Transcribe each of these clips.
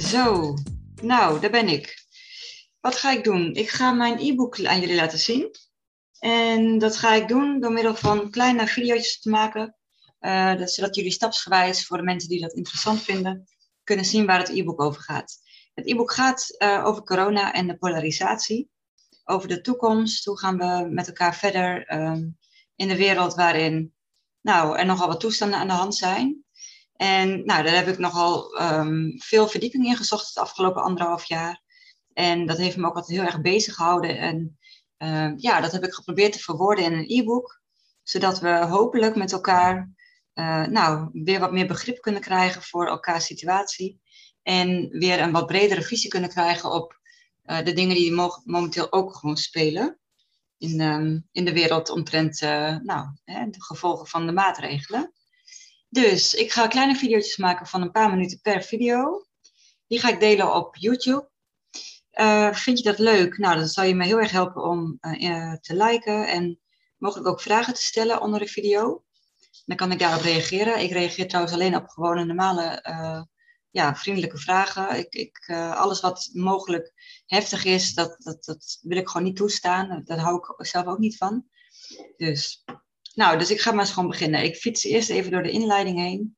Zo, nou, daar ben ik. Wat ga ik doen? Ik ga mijn e-book aan jullie laten zien. En dat ga ik doen door middel van kleine video's te maken. Dat, zodat jullie stapsgewijs, voor de mensen die dat interessant vinden, kunnen zien waar het e-book over gaat. Het e-book gaat uh, over corona en de polarisatie. Over de toekomst. Hoe gaan we met elkaar verder um, in de wereld waarin nou, er nogal wat toestanden aan de hand zijn. En nou, daar heb ik nogal um, veel verdieping in gezocht het afgelopen anderhalf jaar. En dat heeft me ook altijd heel erg bezig gehouden. En uh, ja, dat heb ik geprobeerd te verwoorden in een e-book. Zodat we hopelijk met elkaar uh, nou, weer wat meer begrip kunnen krijgen voor elkaars situatie. En weer een wat bredere visie kunnen krijgen op uh, de dingen die momenteel ook gewoon spelen. In, um, in de wereld omtrent nou, hè, de gevolgen van de maatregelen. Dus ik ga kleine video's maken van een paar minuten per video. Die ga ik delen op YouTube. Uh, vind je dat leuk? Nou, dan zal je me heel erg helpen om uh, te liken en mogelijk ook vragen te stellen onder de video. Dan kan ik daarop reageren. Ik reageer trouwens alleen op gewone normale ja, vriendelijke vragen. Ik, ik, alles wat mogelijk heftig is, dat, dat, dat wil ik gewoon niet toestaan. Daar hou ik zelf ook niet van. Dus nou, dus ik ga maar eens gewoon beginnen. Ik fiets eerst even door de inleiding heen.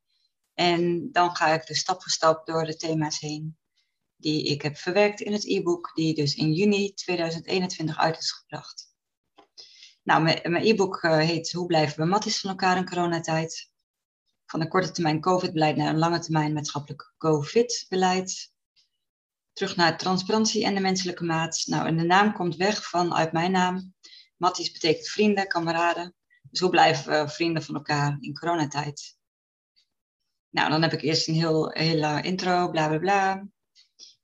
En dan ga ik dus stap voor stap door de thema's heen die ik heb verwerkt in het e-book, die dus in juni 2021 uit is gebracht. Nou, mijn e-book eh, heet Hoe blijven we matties van elkaar in coronatijd? Van een korte termijn COVID-beleid naar een lange termijn maatschappelijk COVID-beleid. Terug naar transparantie en de menselijke maat. Nou, en de naam komt weg van uit mijn naam. Matties betekent vrienden, kameraden. Dus hoe blijven we vrienden van elkaar in coronatijd? Nou, dan heb ik eerst een heel, hele intro, bla bla bla.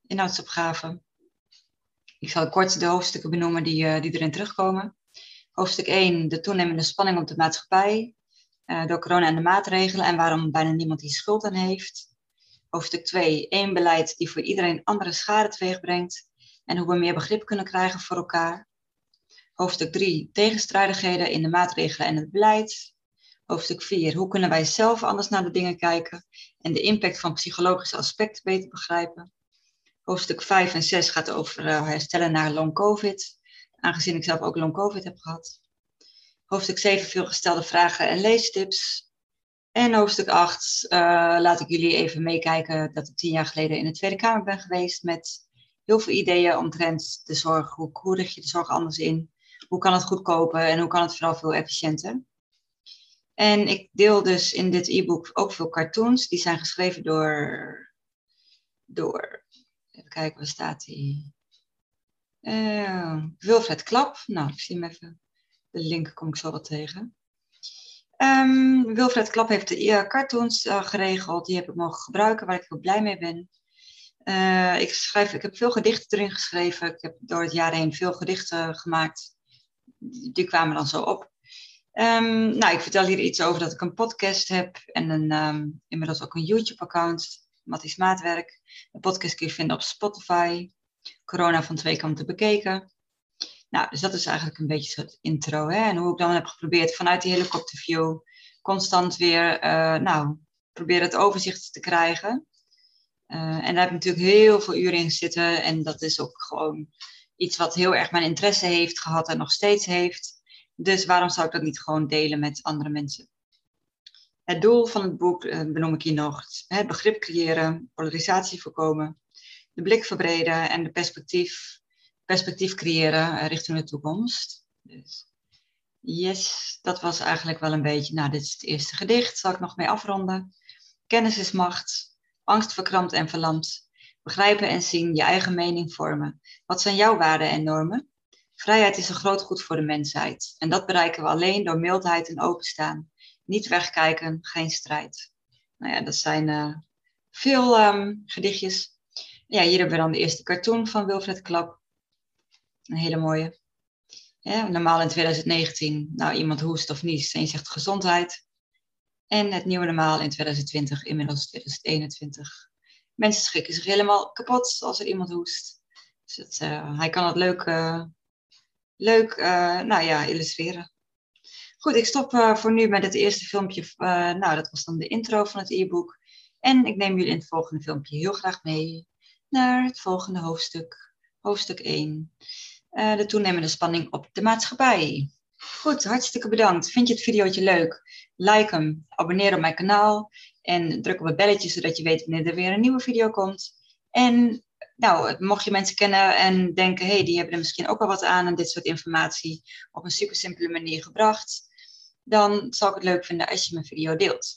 Inhoudsopgave. Ik zal kort de hoofdstukken benoemen die, uh, die erin terugkomen. Hoofdstuk 1, de toenemende spanning op de maatschappij. Uh, door corona en de maatregelen en waarom bijna niemand die schuld aan heeft. Hoofdstuk 2, één beleid die voor iedereen andere schade teweeg brengt. En hoe we meer begrip kunnen krijgen voor elkaar. Hoofdstuk 3, tegenstrijdigheden in de maatregelen en het beleid. Hoofdstuk 4, hoe kunnen wij zelf anders naar de dingen kijken en de impact van psychologische aspecten beter begrijpen. Hoofdstuk 5 en 6 gaat over uh, herstellen naar long COVID, aangezien ik zelf ook long COVID heb gehad. Hoofdstuk 7, veel gestelde vragen en leestips. En hoofdstuk 8 uh, laat ik jullie even meekijken dat ik tien jaar geleden in de Tweede Kamer ben geweest met heel veel ideeën omtrent de zorg. Hoe, hoe richt je de zorg anders in? Hoe kan het goedkoper en hoe kan het vooral veel efficiënter. En ik deel dus in dit e-book ook veel cartoons. Die zijn geschreven door, door even kijken, waar staat die? Uh, Wilfred Klap. Nou, ik zie hem even. De link kom ik zo wat tegen. Um, Wilfred Klap heeft de uh, cartoons uh, geregeld. Die heb ik mogen gebruiken, waar ik heel blij mee ben. Ik, schrijf, ik heb veel gedichten erin geschreven. Ik heb door het jaar heen veel gedichten gemaakt die kwamen dan zo op. Um, nou, ik vertel hier iets over dat ik een podcast heb en een, um, inmiddels ook een YouTube-account, Matties Maatwerk. De podcast kun je vinden op Spotify. Corona van twee kanten bekeken. Nou, dus dat is eigenlijk een beetje een soort intro. Hè? En hoe ik dan heb geprobeerd vanuit die helikopterview constant weer, uh, nou, proberen het overzicht te krijgen. Uh, en daar heb ik natuurlijk heel veel uren in zitten. En dat is ook gewoon iets wat heel erg mijn interesse heeft gehad en nog steeds heeft. Dus waarom zou ik dat niet gewoon delen met andere mensen? Het doel van het boek eh, benoem ik hier nog. Het begrip creëren, polarisatie voorkomen, de blik verbreden en de perspectief, perspectief creëren eh, richting de toekomst. Dus yes, dat was eigenlijk wel een beetje, nou dit is het eerste gedicht, zal ik nog mee afronden. Kennis is macht, angst verkrampt en verlamd. Begrijpen en zien, je eigen mening vormen. Wat zijn jouw waarden en normen? Vrijheid is een groot goed voor de mensheid. En dat bereiken we alleen door mildheid en openstaan. Niet wegkijken, geen strijd. Nou ja, dat zijn uh, veel um, gedichtjes. Ja, hier hebben we dan de eerste cartoon van Wilfred Klap. Een hele mooie. Normaal in 2019, nou iemand hoest of niest en je zegt gezondheid. En het nieuwe normaal in 2020, inmiddels 2021 mensen schrikken zich helemaal kapot als er iemand hoest. Dus het, uh, hij kan het leuk, uh, leuk uh, nou ja, illustreren. Goed, ik stop voor nu met het eerste filmpje. nou, dat was dan de intro van het e-book. En ik neem jullie in het volgende filmpje heel graag mee. naar het volgende hoofdstuk, hoofdstuk 1. Uh, de toenemende spanning op de maatschappij. Goed, hartstikke bedankt. Vind je het videootje leuk? Like hem, abonneer op mijn kanaal en druk op het belletje zodat je weet wanneer er weer een nieuwe video komt. En nou, mocht je mensen kennen en denken, hé, hey, die hebben er misschien ook wel wat aan en dit soort informatie op een super simpele manier gebracht, dan zal ik het leuk vinden als je mijn video deelt.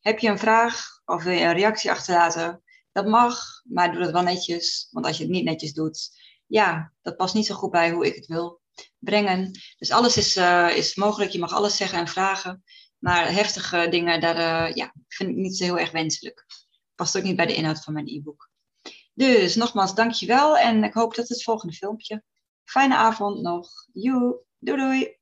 Heb je een vraag of wil je een reactie achterlaten? Dat mag, maar doe dat wel netjes, want als je het niet netjes doet, ja, dat past niet zo goed bij hoe ik het wil brengen. Dus alles is, uh, is mogelijk, je mag alles zeggen en vragen, maar heftige dingen, daar uh, ja, vind ik niet zo heel erg wenselijk. Past ook niet bij de inhoud van mijn e-book. Dus nogmaals, dankjewel en ik hoop tot het volgende filmpje. Fijne avond nog. Joe, doei doei.